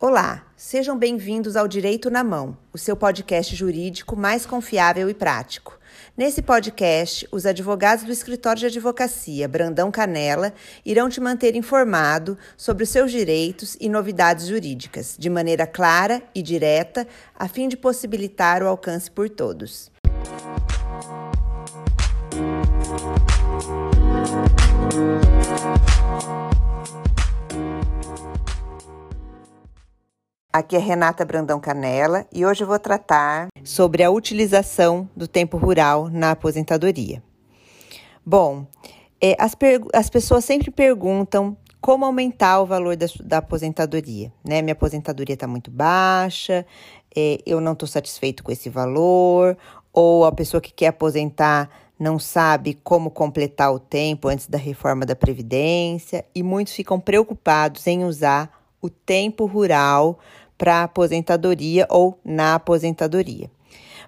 Olá, sejam bem-vindos ao Direito na Mão, o seu podcast jurídico mais confiável e prático. Nesse podcast, os advogados do escritório de advocacia Brandão Canela irão te manter informado sobre os seus direitos e novidades jurídicas, de maneira clara e direta, a fim de possibilitar o alcance por todos. Aqui é Renata Brandão Canela e hoje vou tratar sobre a utilização do tempo rural na aposentadoria. Bom, é, as, as pessoas sempre perguntam como aumentar o valor da, da aposentadoria, né? Minha aposentadoria está muito baixa, é, eu não estou satisfeito com esse valor, ou a pessoa que quer aposentar não sabe como completar o tempo antes da reforma da Previdência, e muitos ficam preocupados em usar o tempo rural para aposentadoria ou na aposentadoria?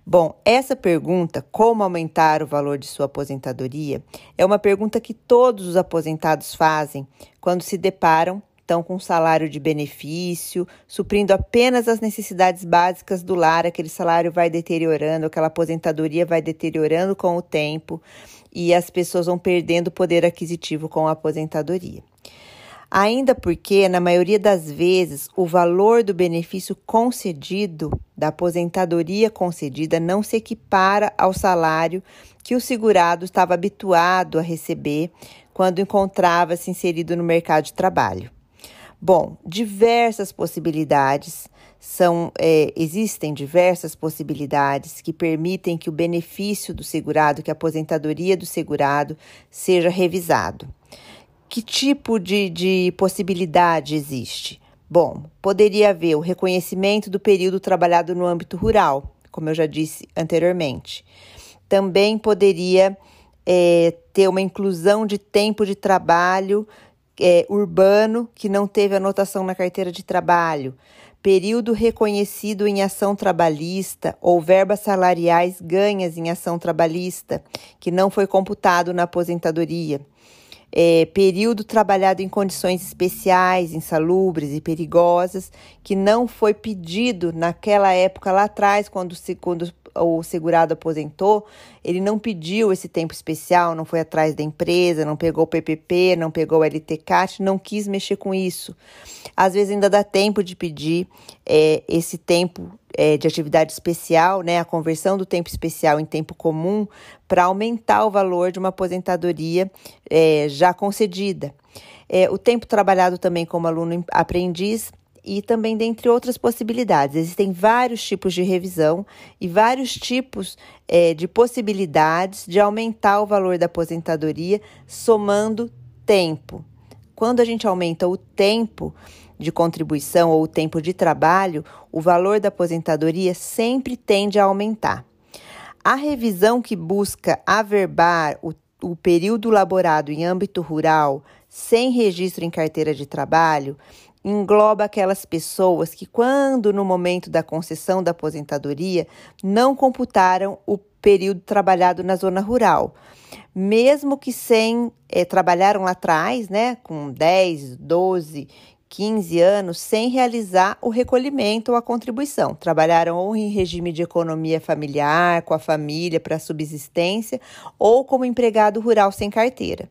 Bom, essa pergunta, como aumentar o valor de sua aposentadoria, é uma pergunta que todos os aposentados fazem quando se deparam então com um salário de benefício, suprindo apenas as necessidades básicas do lar, aquele salário vai deteriorando, aquela aposentadoria vai deteriorando com o tempo e as pessoas vão perdendo poder aquisitivo com a aposentadoria ainda porque, na maioria das vezes, o valor do benefício concedido, da aposentadoria concedida, não se equipara ao salário que o segurado estava habituado a receber quando encontrava-se inserido no mercado de trabalho. Bom, diversas possibilidades são é, existem diversas possibilidades que permitem que o benefício do segurado, que a aposentadoria do segurado seja revisado. Que tipo de, de possibilidade existe? Bom, poderia haver o reconhecimento do período trabalhado no âmbito rural, como eu já disse anteriormente. Também poderia é, ter uma inclusão de tempo de trabalho é, urbano que não teve anotação na carteira de trabalho, período reconhecido em ação trabalhista ou verbas salariais ganhas em ação trabalhista, que não foi computado na aposentadoria é, período trabalhado em condições especiais, insalubres e perigosas, que não foi pedido naquela época lá atrás, quando, se, quando o segurado aposentou, ele não pediu esse tempo especial, não foi atrás da empresa, não pegou o PPP, não pegou o LTCAT, não quis mexer com isso. Às vezes ainda dá tempo de pedir é, esse tempo é, de atividade especial, né, a conversão do tempo especial em tempo comum, para aumentar o valor de uma aposentadoria é, já concedida. É, o tempo trabalhado também como aluno aprendiz e também dentre outras possibilidades. Existem vários tipos de revisão e vários tipos é, de possibilidades de aumentar o valor da aposentadoria somando tempo. Quando a gente aumenta o tempo de contribuição ou o tempo de trabalho, o valor da aposentadoria sempre tende a aumentar. A revisão que busca averbar o, o período laborado em âmbito rural sem registro em carteira de trabalho engloba aquelas pessoas que, quando no momento da concessão da aposentadoria, não computaram o período trabalhado na zona rural. Mesmo que sem é, trabalharam lá atrás, né, com 10, 12, 15 anos, sem realizar o recolhimento ou a contribuição. Trabalharam ou em regime de economia familiar, com a família para subsistência, ou como empregado rural sem carteira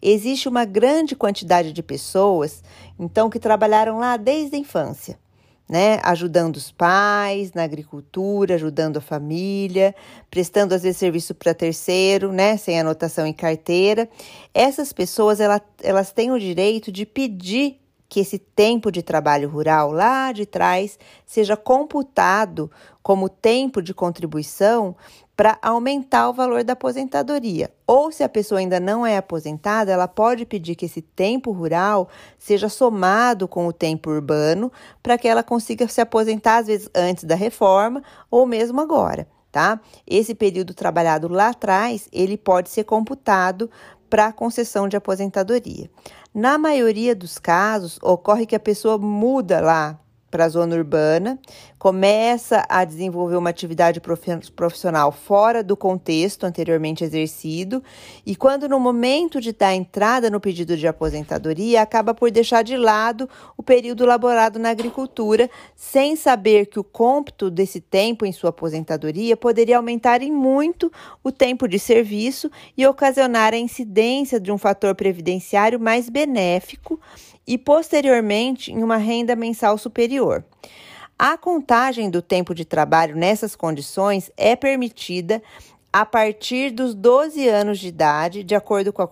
existe uma grande quantidade de pessoas, então, que trabalharam lá desde a infância. Né, ajudando os pais na agricultura, ajudando a família, prestando às vezes serviço para terceiro, né, sem anotação em carteira. Essas pessoas elas, elas têm o direito de pedir que esse tempo de trabalho rural lá de trás seja computado como tempo de contribuição para aumentar o valor da aposentadoria. Ou se a pessoa ainda não é aposentada, ela pode pedir que esse tempo rural seja somado com o tempo urbano para que ela consiga se aposentar às vezes antes da reforma ou mesmo agora, tá? Esse período trabalhado lá atrás, ele pode ser computado para concessão de aposentadoria. Na maioria dos casos, ocorre que a pessoa muda lá para a zona urbana, começa a desenvolver uma atividade profissional fora do contexto anteriormente exercido, e quando no momento de dar entrada no pedido de aposentadoria, acaba por deixar de lado o período laborado na agricultura, sem saber que o cômputo desse tempo em sua aposentadoria poderia aumentar em muito o tempo de serviço e ocasionar a incidência de um fator previdenciário mais benéfico e, posteriormente, em uma renda mensal superior. A contagem do tempo de trabalho nessas condições é permitida a partir dos 12 anos de idade, de acordo com a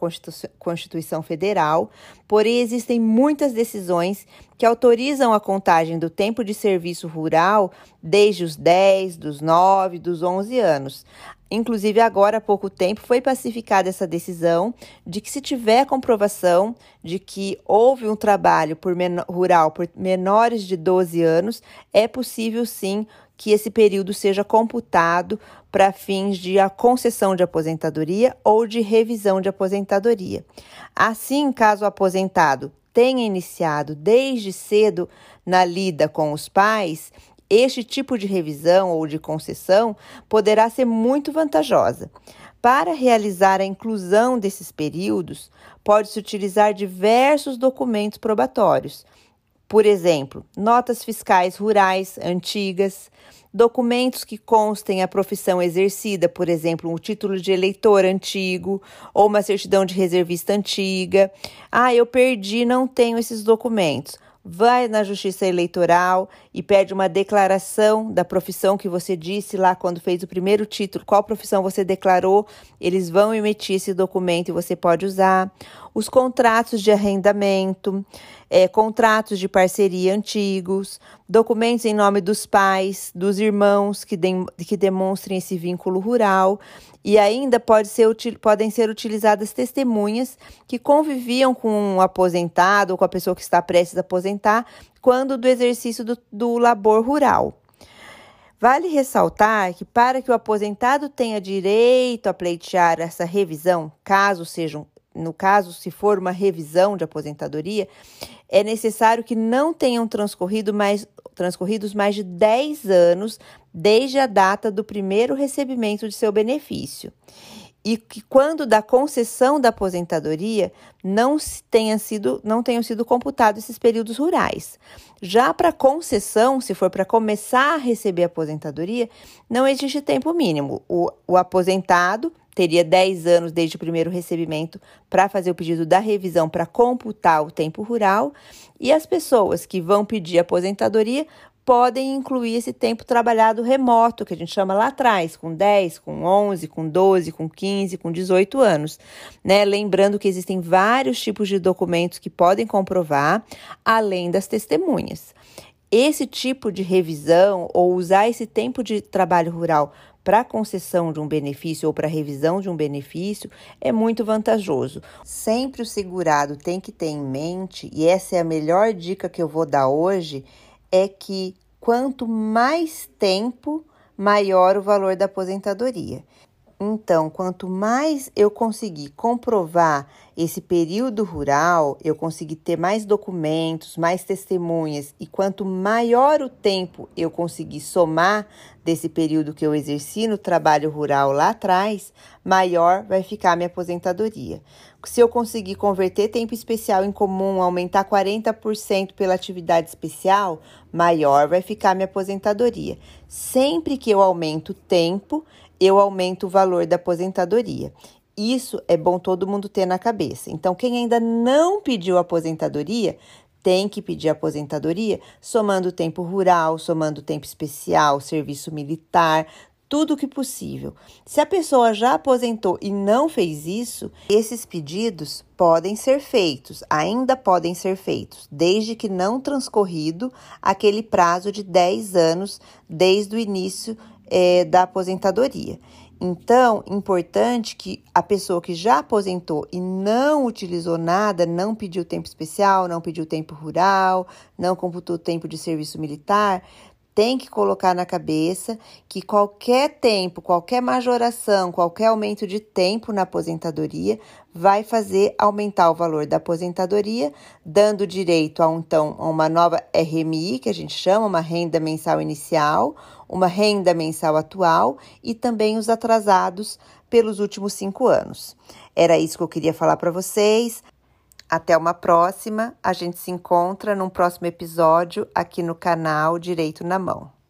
Constituição Federal, porém existem muitas decisões que autorizam a contagem do tempo de serviço rural desde os 10, dos 9, dos 11 anos. Inclusive, agora há pouco tempo foi pacificada essa decisão de que, se tiver comprovação de que houve um trabalho por rural por menores de 12 anos, é possível sim que esse período seja computado para fins de a concessão de aposentadoria ou de revisão de aposentadoria. Assim, caso o aposentado tenha iniciado desde cedo na lida com os pais, este tipo de revisão ou de concessão poderá ser muito vantajosa. Para realizar a inclusão desses períodos, pode-se utilizar diversos documentos probatórios. Por exemplo, notas fiscais rurais antigas, documentos que constem a profissão exercida, por exemplo, um título de eleitor antigo ou uma certidão de reservista antiga. Ah, eu perdi, não tenho esses documentos vai na Justiça Eleitoral e pede uma declaração da profissão que você disse lá quando fez o primeiro título, qual profissão você declarou, eles vão emitir esse documento e você pode usar. Os contratos de arrendamento, é, contratos de parceria antigos, documentos em nome dos pais, dos irmãos que, de, que demonstrem esse vínculo rural. E ainda pode ser, podem ser utilizadas testemunhas que conviviam com o aposentado ou com a pessoa que está prestes a aposentar quando do exercício do, do labor rural. Vale ressaltar que, para que o aposentado tenha direito a pleitear essa revisão, caso sejam, no caso, se for uma revisão de aposentadoria, é necessário que não tenham transcorrido mais, transcorridos mais de 10 anos desde a data do primeiro recebimento de seu benefício. E que quando da concessão da aposentadoria não tenha sido, não tenham sido computados esses períodos rurais. Já para concessão, se for para começar a receber a aposentadoria, não existe tempo mínimo. O, o aposentado teria 10 anos desde o primeiro recebimento para fazer o pedido da revisão para computar o tempo rural, e as pessoas que vão pedir aposentadoria podem incluir esse tempo trabalhado remoto, que a gente chama lá atrás, com 10, com 11, com 12, com 15, com 18 anos, né? Lembrando que existem vários tipos de documentos que podem comprovar, além das testemunhas. Esse tipo de revisão ou usar esse tempo de trabalho rural para concessão de um benefício ou para revisão de um benefício é muito vantajoso. Sempre o segurado tem que ter em mente, e essa é a melhor dica que eu vou dar hoje, é que quanto mais tempo, maior o valor da aposentadoria. Então, quanto mais eu conseguir comprovar esse período rural, eu conseguir ter mais documentos, mais testemunhas, e quanto maior o tempo eu conseguir somar desse período que eu exerci no trabalho rural lá atrás, maior vai ficar minha aposentadoria. Se eu conseguir converter tempo especial em comum, aumentar 40% pela atividade especial, maior vai ficar minha aposentadoria. Sempre que eu aumento o tempo, eu aumento o valor da aposentadoria. Isso é bom todo mundo ter na cabeça. Então, quem ainda não pediu aposentadoria, tem que pedir aposentadoria, somando tempo rural, somando tempo especial, serviço militar, tudo o que possível. Se a pessoa já aposentou e não fez isso, esses pedidos podem ser feitos, ainda podem ser feitos, desde que não transcorrido aquele prazo de 10 anos desde o início é, da aposentadoria. Então, importante que a pessoa que já aposentou e não utilizou nada, não pediu tempo especial, não pediu tempo rural, não computou tempo de serviço militar, tem que colocar na cabeça que qualquer tempo, qualquer majoração, qualquer aumento de tempo na aposentadoria vai fazer aumentar o valor da aposentadoria, dando direito a então a uma nova RMI, que a gente chama uma renda mensal inicial, uma renda mensal atual e também os atrasados pelos últimos cinco anos. Era isso que eu queria falar para vocês. Até uma próxima. A gente se encontra num próximo episódio aqui no canal Direito na Mão.